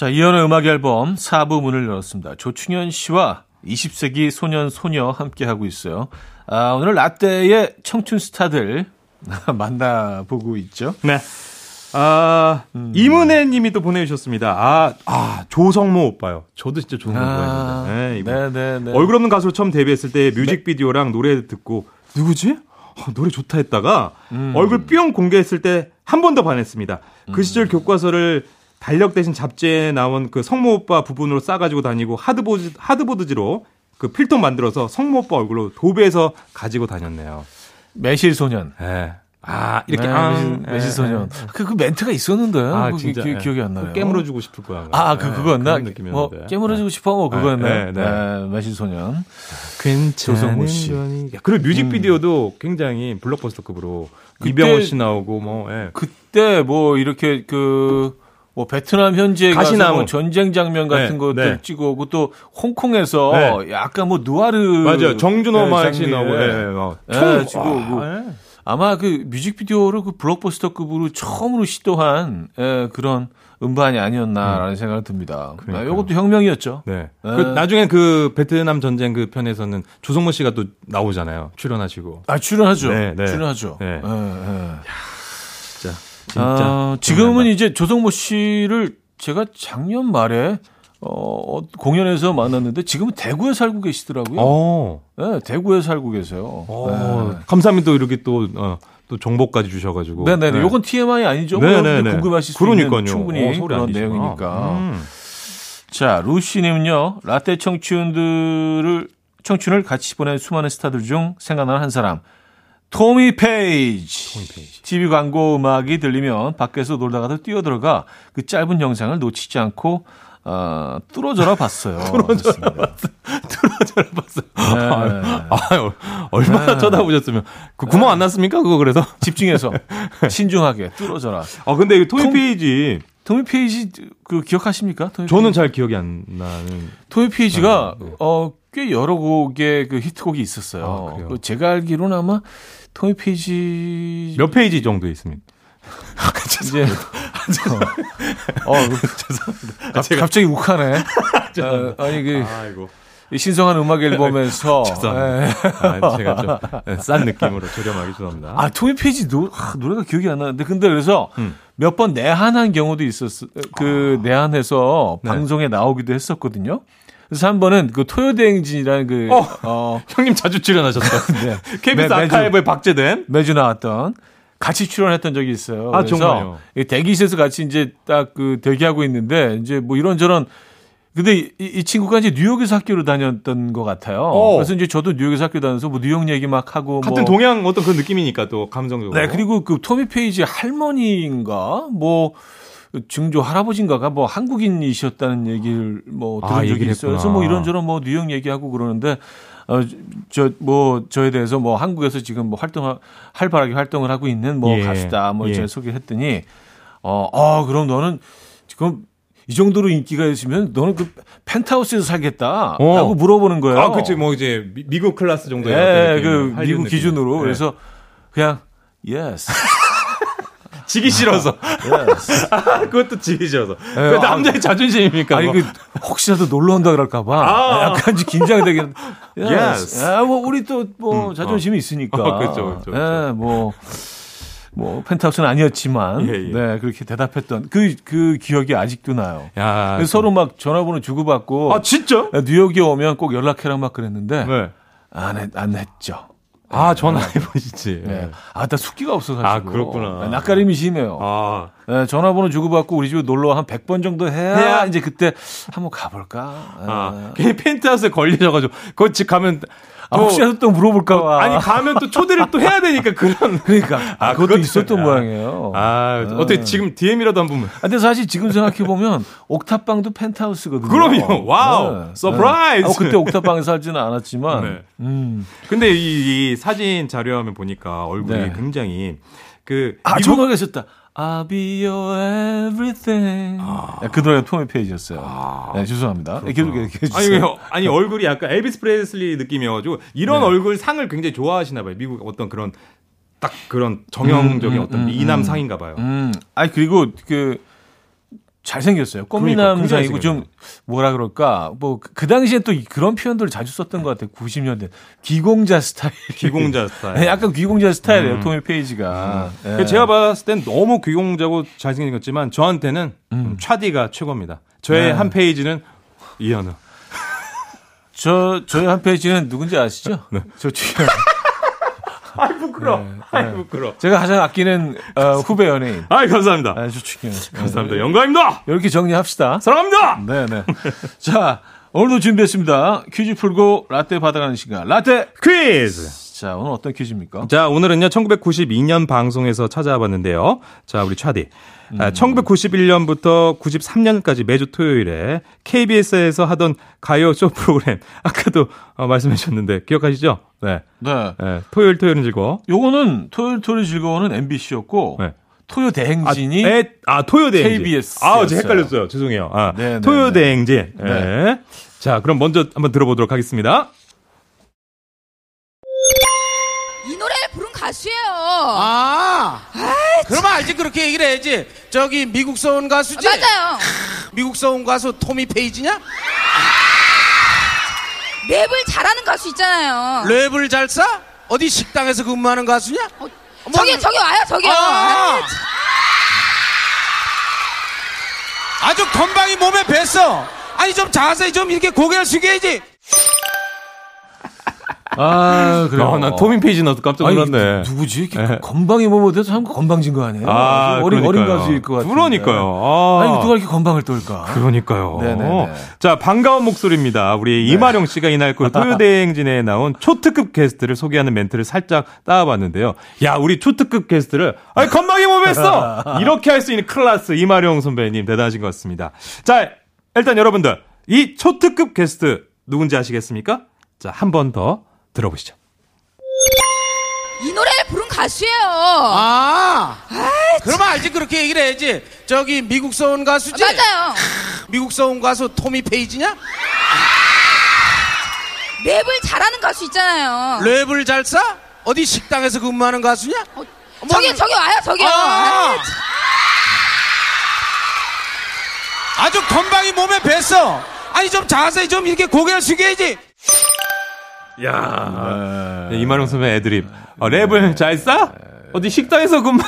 자, 이현의 음악 앨범 4부 문을 열었습니다. 조충현 씨와 20세기 소년 소녀 함께 하고 있어요. 아, 오늘 라떼의 청춘 스타들 (laughs) 만나보고 있죠. 네. 아, 이문혜 님이 또 보내주셨습니다. 아, 아, 조성모 오빠요. 저도 진짜 조성모 아, 좋아했는데. 네, 이분. 네네 네. 얼굴 없는 가수로 처음 데뷔했을 때 뮤직비디오랑 노래 듣고, 누구지? 아, 노래 좋다 했다가, 음. 얼굴 뿅 공개했을 때 한 번 더 반했습니다. 그 시절 교과서를 달력 대신 잡지에 나온 그 성모 오빠 부분으로 싸가지고 다니고, 하드보드, 하드보드지로 그 필통 만들어서 성모 오빠 얼굴로 도배해서 가지고 다녔네요. 매실 소년. 예. 아, 이렇게, 네, 아, 매실, 예, 매실 소년. 예. 그, 그 멘트가 있었는데. 아, 그 진짜. 기, 예. 기억이 안 나요. 깨물어주고 싶을 거야. 아, 그, 예, 그거였나? 그런 뭐, 느낌이었는데. 깨물어주고 싶어? 뭐, 그거였나? 네, 네. 네, 매실 소년. 괜찮은 조성모 씨. 야, 그리고 뮤직비디오도 굉장히 블록버스터급으로 이병헌 씨 나오고 뭐 예. 그때 뭐, 이렇게 그, 뭐 베트남 현지에 가시나무. 뭐 전쟁 장면 같은 네, 것들 네. 찍어오고 또 홍콩에서 네. 약간 뭐 누아르 맞아요. 정준호 네, 마씨. 나오고 예, 어, 예, 총 지금 와, 뭐 예. 아마 그 뮤직비디오를 그 블록버스터급으로 처음으로 시도한 예, 그런 음반이 아니었나라는 생각이 듭니다. 아, 그러니까요. 이것도 혁명이었죠. 네. 네. 그 나중에 그 베트남 전쟁 그 편에서는 조성모 씨가 또 나오잖아요. 출연하시고. 아 출연하죠. 네, 네. 출연하죠. 네. 예, 예. 진짜 진짜. 아, 지금은. 이제 조성모 씨를 제가 작년 말에 어, 공연에서 만났는데 지금은 대구에 살고 계시더라고요. 어. 네, 대구에 살고 계세요. 어. 네. 감사합니다. 또 이렇게 또 어, 또 정보까지 주셔가지고. 네네네. 네. 요건 TMI 아니죠? 네네네. 뭐 궁금하실 수 그러니까요. 있는 충분히 어, 그런 아니시구나. 내용이니까. 음. 자, 루시님은요, 라떼 청춘들을, 청춘을 같이 보낸 수많은 스타들 중 생각나는 한 사람. 토미 페이지. 토미 페이지. TV 광고 음악이 들리면 밖에서 놀다가도 뛰어들어가 그 짧은 영상을 놓치지 않고, 어, 뚫어져라 봤어요. (laughs) 뚫어져라 봤어요. (laughs) 뚫어져라 봤어요. 네. 아, 얼마나 네. 쳐다보셨으면. 그 구멍 안 났습니까? 그거 그래서? (laughs) 집중해서 신중하게 뚫어져라. 아, 근데 이 토미 통- 페이지 토미 페이지 그 기억하십니까? 토미 저는 페이지? 잘 기억이 안 나는. 토미 페이지가 네, 네. 어꽤 여러 곡의 그 히트곡이 있었어요. 아? 그 제가 알기로는 아마 토미 페이지 몇 페이지 정도 있습니다. 이제 어, 어 (laughs) 죄송합니다. 갑, 갑자기 욱하네. (laughs) 어, 아니 그 아이고. 이 신성한 음악 앨범에서 (laughs) 죄송합니다. 예. 아, 제가 좀 싼 느낌으로 저렴하게 죄송합니다. 아 토미 페이지 노, 아, 노래가 기억이 안 나는데 근데 그래서 음. 몇번 내한한 경우도 있었어. 그 내한해서 네. 방송에 나오기도 했었거든요. 그래서 한 번은 그 토요대행진이라는 그 어. 어, (laughs) 형님 자주 출연하셨죠? (laughs) 네. KBS 매- 아카이브에 박제된 매주 나왔던 같이 출연했던 적이 있어요. 아, 정말요? 이 대기실에서 같이 이제 딱 그 대기하고 있는데 이제 뭐 이런저런 근데 이, 이 친구가 이제 뉴욕에서 학교를 다녔던 것 같아요. 어. 그래서 이제 저도 뉴욕에서 학교 다녀서 뭐 뉴욕 얘기 막 하고 같은 뭐 동양 어떤 그런 느낌이니까 또 감정적으로. 네, 그리고 그 토미 페이지 할머니인가 뭐 증조 할아버지인가가 뭐 한국인이셨다는 얘기를 뭐 들은 아, 적이 있어요. 그래서. 뭐 이런저런 뭐 뉴욕 얘기하고 그러는데 어 저 뭐 저에 대해서 뭐 한국에서 지금 뭐 활동 활발하게 활동을 하고 있는 뭐 예. 가수다 뭐 예. 제가 소개했더니 어, 어 그럼 너는 지금 이 정도로 인기가 있으면 너는 그 펜트하우스에서 살겠다라고 어. 물어보는 거예요. 아, 그치, 뭐 이제 미- 미국 클래스 정도의 어떤 예, 그 미국. 기준으로 네. 그래서 그냥 yes. (laughs) 지기 싫어서. yes. (laughs) 그것도 지기 싫어서. 예, 그 아, 남자의 자존심입니까? 아니 뭐. 그 혹시라도 놀러 온다 그럴까봐 아. 약간 좀 긴장되긴. (laughs) Yes. 아, 뭐 우리 또 뭐 음, 자존심이 있으니까. 어, 그쵸, 그쵸, 그쵸. 예, 뭐. 뭐 펜트하우스는 아니었지만 예, 예. 네 그렇게 대답했던 그그 기억이 아직도 나요. 야. 그래서 서로 막 전화번호 주고받고 아, 진짜? 뉴욕에 오면 꼭 연락해라 막 그랬는데 네. 안, 했, 안 했죠. 아, 전화해보시지. 네. 아, 나 숙기가 없어가지고. 아, 그렇구나. 네, 낯가림이 심해요. 아. 네, 전화번호 주고받고 우리 집에 놀러 한 100번 정도 해야, 해야? 이제 그때 한번 가볼까. 아. 괜히 펜트하우스에 걸리셔가지고, 거기 집 가면, 아, 또- 혹시라도 또 물어볼까 봐. 아니, 가면 또 초대를 또 해야 되니까, 그런. (laughs) 그러니까. 아, 그것도 그것도- 있었던 아. 모양이에요. 아, 어떻게 지금 DM이라도 한 번만. 아, 근데 사실 지금 생각해 보면 (laughs) 옥탑방도 펜트하우스거든요. 그럼요. Wow. Surprise. 아, 그때 옥탑방에 살지는 않았지만. 네. 음. 근데 이, 이 사진 자료화면 보니까 얼굴이 네. 굉장히 그 아, 미국- 저 노래가 있었다. I'll be your everything. 네, 그 노래가 토미 페이지였어요. 네, 죄송합니다. 계속 이렇게 해주세요. 아니, 왜요? 아니 얼굴이 약간 엘비스 프레슬리 느낌이어가지고 이런 네. 얼굴 상을 굉장히 좋아하시나 봐요. 미국 어떤 그런 딱 그런 정형적인 음, 음, 어떤 음, 미남 음. 상인가 봐요. 음, 아니 그리고 그 잘생겼어요. 그러니까, 꽃미남상이고 굉장히 좀 뭐라 그럴까 뭐 그 당시에 또 그런 표현들을 자주 썼던 것 같아요. 90년대 귀공자 스타일. 귀공자 (laughs) 스타일. 네, 약간 귀공자 스타일이에요. 음. 토미 페이지가. 네. 그 제가 봤을 땐 너무 귀공자고 잘생겼지만 저한테는 음, 차디가 최고입니다. 저의 네. 한 페이지는 이현우. 저 저희 한 페이지는 누군지 아시죠? 네. 저 지금 (laughs) 아이 부끄러. 네, 아이 네. 부끄러. 제가 가장 아끼는 어, 후배 연예인. (laughs) 아이 감사합니다. 아, 조충현. 감사합니다. 영광입니다. 이렇게 정리합시다. 사랑합니다. 네 네. 자, 오늘도 준비했습니다. 퀴즈 풀고 라떼 받아가는 시간. 라떼! 퀴즈. 자, 오늘 어떤 퀴즈입니까? 자, 오늘은요, 1992년 방송에서 찾아와 봤는데요. 자, 우리 차디. 아, 1991년부터 93년까지 매주 토요일에 KBS에서 하던 가요 쇼 프로그램. (laughs) 아까도 어, 말씀해 주셨는데, 기억하시죠? 네. 네. 네, 토요일, 토요일은 즐거워. 요거는 토요일 토요일 즐거워는 MBC였고, 네. 토요 아, 대행진이 에, 아, 토요 대행진. KBS 아. 제가 헷갈렸어요. 죄송해요. 아, 네, 네, 토요 네. 대행진. 네. 네. 자, 그럼 먼저 한번 들어보도록 하겠습니다. 아, 그럼 알지 그렇게 얘기를 해야지. 저기 미국서 온 가수지? 맞아요. 미국서 온 가수 토미 페이지냐? 랩을 잘하는 가수 있잖아요. 랩을 잘 싸? 어디 식당에서 근무하는 가수냐? 어, 저기 저기 와요 저기요. 아, 아주 건방이 몸에 뱄어. 아니 좀 자세히 좀 이렇게 고개를 숙여야지. 아, 그래요. 아, 난 토미 페이지 나도 깜짝 아니, 놀랐네. 누- 누구지? 이렇게 네. 건방이 뭐뭐돼서 참 건방진 거 아니에요? 아, 좀 어린, 어린. 가수일 것 같아요. 그러니까요. 아. 아니, 누가 이렇게 건방을 떨까? 그러니까요. 네네네. 자, 반가운 목소리입니다. 우리 이마령 씨가 이날 그 (laughs) 토요대행진에 나온 초특급 게스트를 소개하는 멘트를 살짝 따와봤는데요. 야, 우리 초특급 게스트를, 아니, 건방이 몸에 뱄어! (laughs) 이렇게 할 수 있는 클라스 이마령 선배님 대단하신 것 같습니다. 자, 일단 여러분들, 이 초특급 게스트 누군지 아시겠습니까? 자, 한 번 더 들어보시죠. 이 노래를 부른 가수예요. 아, 그럼 알지 그렇게 얘기를 해야지. 저기 미국서 온 가수지? 맞아요. 미국서 온 가수 토미 페이지냐? 랩을 잘하는 가수 있잖아요. 랩을 잘 싸? 어디 식당에서 근무하는 가수냐? 어, 저기 저기 와요 저기요. 아, 아, 아주 건방이 몸에 뱄어. 아니 좀 자세히 좀 이렇게 고개를 숙여야지. 야 네, 이만용 선배 애드립. 어, 랩을 잘 싸? 어디 식당에서 근무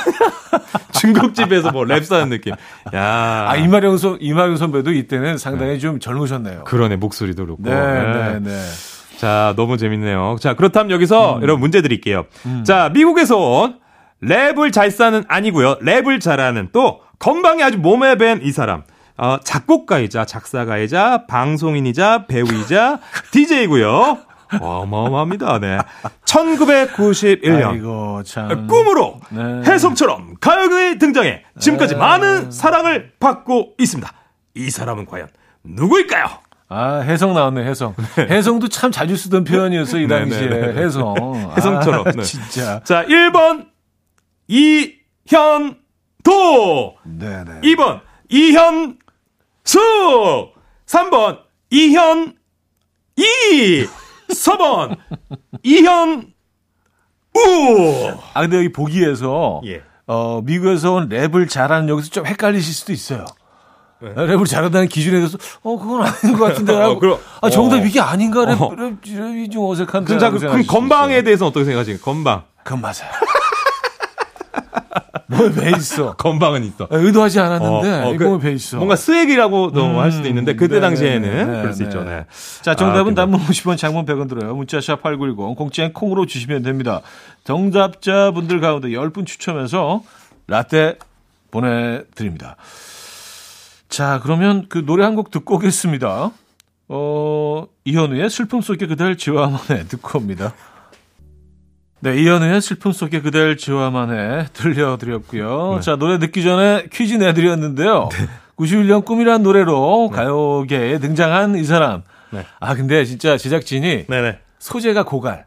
(laughs) 중국집에서 뭐랩 사는 느낌. 야. 아, 이마령 선, 이마령 선배도 이때는 상당히 좀 젊으셨네요. 그러네 목소리도 그렇고. 네, 네, 네. 자, 너무 재밌네요. 자, 그렇다면 여기서 음. 여러분 문제 드릴게요. 자, 미국에서 온 랩을 잘 싸는 아니고요. 랩을 잘하는 또 건방이 아주 몸에 밴 이 사람. 어, 작곡가이자 작사가이자 방송인이자 배우이자 (laughs) DJ고요. 어마어마합니다. 네. 1991년 아이고, 참. 꿈으로 네. 혜성처럼 가요계에 등장해 지금까지 많은 사랑을 받고 있습니다. 이 사람은 과연 누구일까요? 아, 혜성 나왔네, 혜성. 혜성도 참 자주 쓰던 표현이었어, 이 네, 당시에. 네, 네. 혜성. (laughs) 혜성처럼. 아, 네. 진짜. 자, 1번 이현도, 네네. 2번 이현수, 3번 이현이, 4번 이현 우. 아, 근데 여기 보기에서, 예. 어, 미국에서 온 랩을 잘하는 여기서 좀 헷갈리실 수도 있어요. 네. 랩을 잘한다는 기준에 대해서, 어, 그건 아닌 것 같은데. 라고. 어, 그럼- 아, 정답 어. 이게 아닌가? 랩, 어. 랩, 랩이 좀 어색한데. 그럼, 자, 그- 그럼 건방에 있어요. 대해서는 어떻게 생각하세요? 건방. 그건 맞아요. 몸에 배 있어? (laughs) 건방은 있어. 아, 의도하지 않았는데, 어, 어, 그배 있어. 뭔가 swag이라고도 음, 할 수도 있는데 그때 네, 당시에는 네, 네, 그럴 수 네. 있죠. 네. 자, 정답은 아, 단문 50원, 장문 100원 들어요. 문자샵 8910, 공짜인 콩으로 주시면 됩니다. 정답자분들 가운데 10분 추첨해서 라떼 보내드립니다. 자, 그러면 그 노래 한 곡 듣고 오겠습니다. 어, 이현우의 슬픔 속에 그댈 해 듣고 옵니다. 네, 이현우의 슬픔 속에 그댈 지워야만 해 들려드렸고요. 자, 노래 듣기 전에 퀴즈 내드렸는데요. 91년 꿈이란 노래로 가요계에 등장한 이 사람. 네. 아, 근데 진짜 제작진이 네네. 소재가 고갈.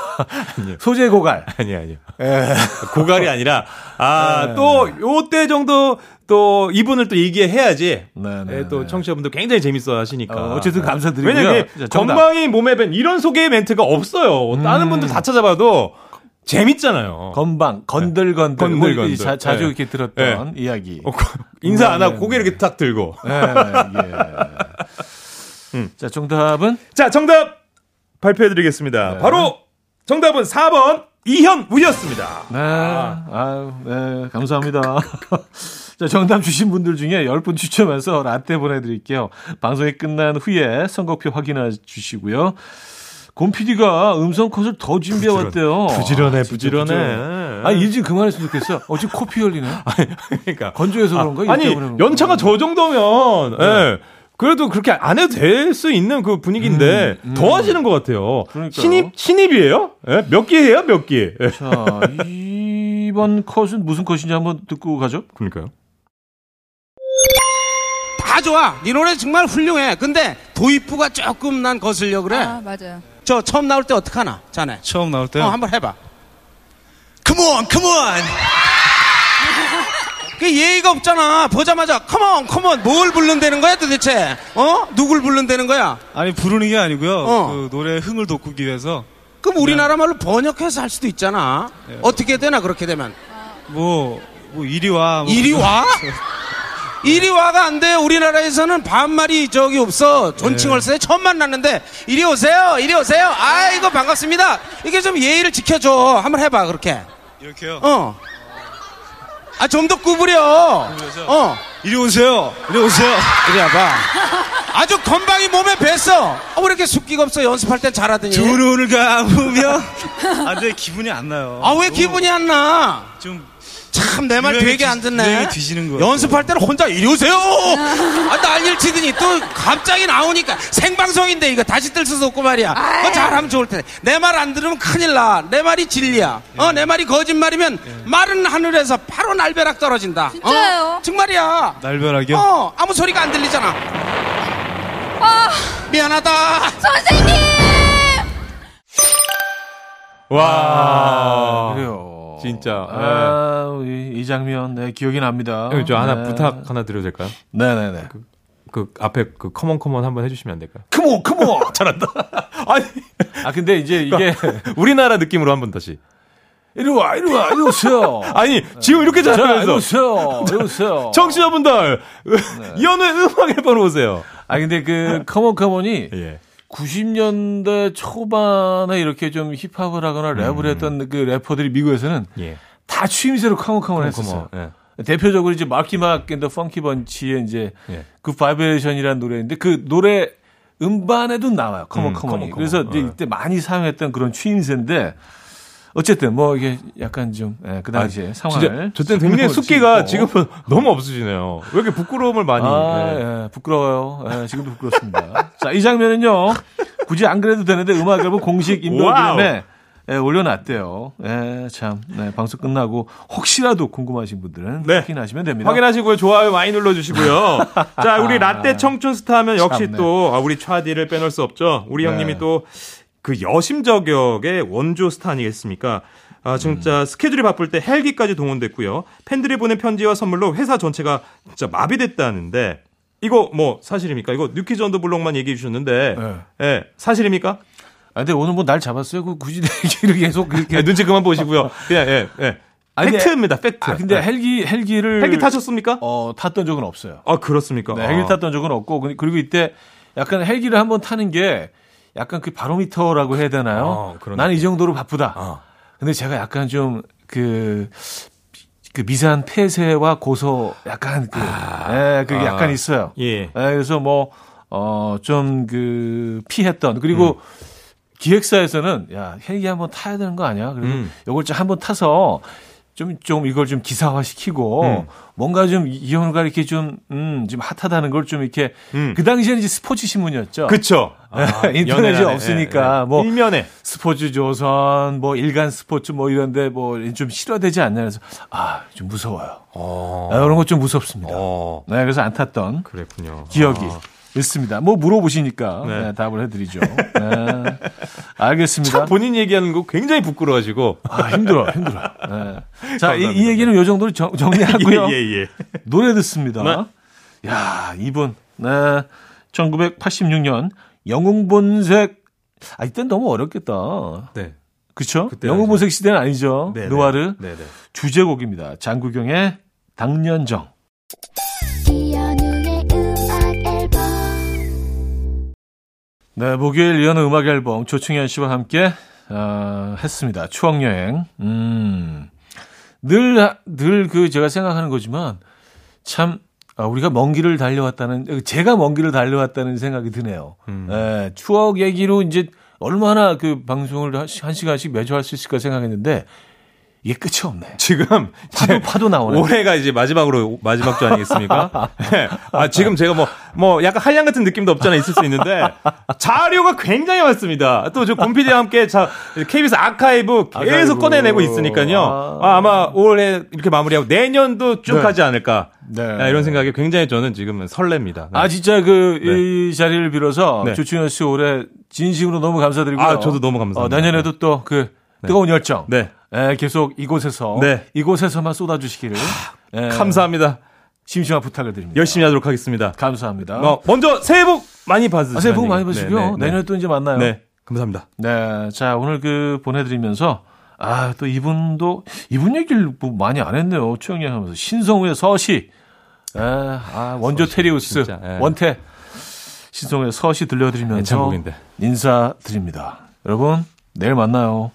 (laughs) 소재 고갈. 아니, 아니요. 예. 고갈이 아니라, 아, 네. 또, 요때 정도, 또, 이분을 또 얘기해야지. 네, 네, 예, 또, 네. 청취자분들 굉장히 재밌어 하시니까. 어, 어쨌든 감사드리고요. 왜냐면. 건방이 몸에 밴 이런 소개 멘트가 없어요. 다른 분들 다 찾아봐도 재밌잖아요. 건방, 건들건들. 건들건들. 뭐 자, 자주 네. 이렇게 들었던 이야기. 어, 고- 인사 안 하고 네, 고개 이렇게 딱 들고. 예, 예. 자, 정답은? 자, 정답 발표해드리겠습니다. 네. 바로 정답은 4번 이현우였습니다. 네. 아유, 네. 감사합니다. (laughs) 자, 정답 주신 분들 중에 10분 추첨해서 라떼 보내드릴게요. 방송이 끝난 후에 선곡표 확인해 주시고요. 곰 PD가 음성 컷을 더 준비해 왔대요. 부지런해, 아, 부지런해. 부지런해. 아, 일좀 그만했으면 좋겠어. 어, 지금 코피 흘리네. (laughs) 그러니까. 건조해서 그런가? 일 아니? 연차가 저 정도면, 네. 예. 그래도 그렇게 안 해도 될 수 있는 그 분위기인데, 더 하시는 것 같아요. 음, 그러니까요. 신입, 신입이에요? 예? 몇 기예요? 몇 기? 예. 자, 이번 컷은 무슨 컷인지 한번 듣고 가죠. 그러니까요. 다 좋아. 네 노래 정말 훌륭해. 근데 도입부가 조금 난 거슬려 그래. 아, 맞아요. 저 처음 나올 때 어떡하나? 자네. 처음 나올 때요? 어, 한번 해봐. Come on, come on. (laughs) 그 예의가 없잖아. 보자마자 come on, come on. 뭘 부른다는 거야 도대체? 어? 누굴 부른다는 거야? 아니 부르는 게 아니고요. 어. 그 노래 흥을 돋구기 위해서 그럼 우리나라 말로 번역해서 할 수도 있잖아. 어떻게 되나 그렇게 되면? 뭐, 뭐 이리 와. 뭐 이리 와? (laughs) 이리 와가 안 돼. 우리나라에서는 반말이 저기 없어. 존칭을 써. 처음 만났는데 이리 오세요. 이리 오세요. 아이고 반갑습니다. 이게 좀 예의를 지켜줘. 한번 해봐 그렇게. 이렇게요. 어. 아 좀 더 구부려. 어. 이리 오세요. 이리 오세요. 이리 와봐. 아주 건방이 몸에 뱄어. 어, 왜 이렇게 숫기가 없어? 연습할 땐 잘하더니. 두 눈을 감으면 아, 근데 기분이 안 나요. 아, 왜 기분이 안 나? 좀 참 내 말 되게 안 뒤- 듣네. 뒤지는 것 연습할 때는 혼자 이리 오세요. 아, 난리를 치더니 또 갑자기 나오니까 생방송인데 이거 다시 뜰 수도 없고 말이야. 그거 잘하면 좋을 텐데. 내 말 안 들으면 큰일 나. 내 말이 진리야. 어, 내 말이 거짓말이면 마른 하늘에서 바로 날벼락 떨어진다. 진짜예요? 어? 정말이야. 날벼락이요. 어, 아무 소리가 안 들리잖아. 아, 미안하다. 선생님! 와. 그래요. 진짜, 아, 이, 이 장면, 네, 기억이 납니다. 저 하나 네. 부탁 하나 드려도 될까요? 네네네. 그 앞에 그 come on come on 한번 해주시면 안 될까요? Come on, come on! (laughs) 잘한다. (laughs) 아니 아, 근데 이제 이게, (laughs) 우리나라 느낌으로 한번 다시. 이리 와, 이리 와, 이리 오세요. 아니 지금 이렇게 자, 이리 잘하면서 오세요. 이리 오세요. 청취자분들 이현우의 음악 앨범 오세요. 아, 근데 그, come on, come on이 예. 90년대 초반에 이렇게 좀 힙합을 하거나 랩을 했던 그 래퍼들이 미국에서는 예. 다 추임새로 come on, come on 했었어요. 예. 대표적으로 이제 Marky Mark and the Funky Bunch의 이제 예. 그 Vibration이라는 노래인데 그 노래 음반에도 나와요. Come on 음. come on, 그래서. 이제 예. 이때 많이 사용했던 그런 추임새인데 어쨌든 뭐 이게 약간 좀 그 당시에 상황을 진짜 저 때는 굉장히 숙기가. 지금은 (laughs) 너무 없으시네요. 왜 이렇게 부끄러움을 많이? 아, 예. 예, 부끄러워요. 예, 지금도 부끄럽습니다. (laughs) 자, 이 장면은요. 굳이 안 그래도 되는데 음악 앨범 공식 인별그램에 예, 올려놨대요. 예, 참. 네, 방송 끝나고 혹시라도 궁금하신 분들은 네. 확인하시면 됩니다. 확인하시고요. 좋아요 많이 눌러주시고요. (laughs) 자, 우리 라떼 청춘 스타 하면 역시 참 네. 또 아, 우리 차디를 빼놓을 수 없죠. 우리 네. 형님이 또 그 여심 저격의 원조 스타 아니겠습니까? 아, 진짜 스케줄이 바쁠 때 헬기까지 동원됐고요. 팬들이 보낸 편지와 선물로 회사 전체가 진짜 마비됐다는데 이거 뭐 사실입니까? 이거 New Kids on the Block만 얘기해 주셨는데 네. 예, 사실입니까? 아, 근데 오늘 뭐 날 잡았어요? 그 굳이 이렇게 계속 그렇게. 예, 눈치 그만 보시고요. 그냥 (laughs) 예, 예. 아니, 근데- 팩트입니다. 팩트. 아, 근데 예. 헬기, 헬기를. 헬기 타셨습니까? 어, 탔던 적은 없어요. 아, 그렇습니까? 네, 헬기 아. 탔던 적은 없고. 그- 그리고 이때 약간 헬기를 한번 타는 게 약간 그 바로미터라고 해야 되나요? 아, 그런 나는 이 정도로 바쁘다. 아. 근데 제가 약간 좀 그, 그 미세한 폐쇄와 고소 약간 그, 예, 그게 아. 약간 있어요. 예. 예, 그래서 뭐, 어, 좀 그, 피했던. 그리고 음. 기획사에서는 야, 헬기 한번 타야 되는 거 아니야? 그래서 음. 요걸 좀 한번 타서 좀, 좀 이걸 좀 기사화 시키고 음. 뭔가 좀 이현우가 이렇게 좀, 음, 좀 핫하다는 걸 좀 이렇게 음. 그 당시에는 이제 스포츠 신문이었죠. 그쵸. 아, (laughs) 인터넷이 연예라네. 없으니까 예, 예. 뭐 일면에 스포츠 조선, 뭐 일간 스포츠 뭐 이런데 뭐 좀 실화되지 않냐 그래서 아, 좀 무서워요. 어. 아, 그런 거좀 무섭습니다. 어. 네, 그래서 안 탔던 그랬군요. 기억이 아. 있습니다. 뭐 물어보시니까 네. 네, 답을 해드리죠. 네. 알겠습니다. 참 본인 얘기하는 거 굉장히 부끄러워하시고. 아, 힘들어, 힘들어. 네. 자, 이, 이. 얘기는 요 정도로 정, 정리하고요. (laughs) 예, 예, 예. 노래 듣습니다. 네. 야, 이분. 네. 1986년 영웅본색 아, 이땐 너무 어렵겠다. 네. 그쵸? 영웅본색 시대는 아니죠. 네, 느와르 네, 네. 주제곡입니다. 장국영의 당년정. 네, 목요일 이현우 음악 앨범 조충현 씨와 함께 어, 했습니다. 추억 여행. 음. 늘 늘 그 제가 생각하는 거지만 참 아, 우리가 먼 길을 달려왔다는 제가 먼 길을 달려왔다는 생각이 드네요. 음. 예, 추억 얘기로 이제 얼마나 그 방송을 한 시- 한 시간씩 매주 할 수 있을까 생각했는데 이게 끝이 없네. (laughs) 지금 파도 파도 나오네. 올해가 이제 마지막으로 마지막 주 아니겠습니까? (laughs) 네. 아 지금 제가 뭐뭐 약간 한량 같은 느낌도 없잖아 있을 수 있는데 자료가 굉장히 많습니다. 또 저 곰피디와 함께 자 KBS 아카이브 계속 아카이브. 꺼내내고 있으니까요. 아. 아, 마 올해 이렇게 마무리하고 내년도 쭉 네. 하지 않을까 네. 아, 이런 생각이 굉장히 저는 지금은 설렙니다. 네. 아 진짜 그 이 자리를 빌어서 네. 조충현 씨 올해 진심으로 너무 감사드리고요. 아, 저도 너무 감사합니다. 어, 내년에도 또그 뜨거운 열정. 네. 예, 계속 이곳에서 네. 이곳에서만 쏟아주시기를 예, 감사합니다. 심심한 부탁을 드립니다. 열심히 하도록 하겠습니다. 감사합니다. 어, 먼저 새해 복 많이 받으세요. 아, 새해 복 많이 받으시고요. 네, 네, 내년에 또 이제 만나요. 네. 감사합니다. 네, 자 오늘 그 보내드리면서 아 또 이분도 이분 얘기를 뭐 많이 안 했네요. 추영이 하면서 신성우의 서시, 에, 아 원조 테리우스 진짜, 예. 원태 신성우의 서시 들려드리면서. 인사드립니다. 여러분 내일 만나요.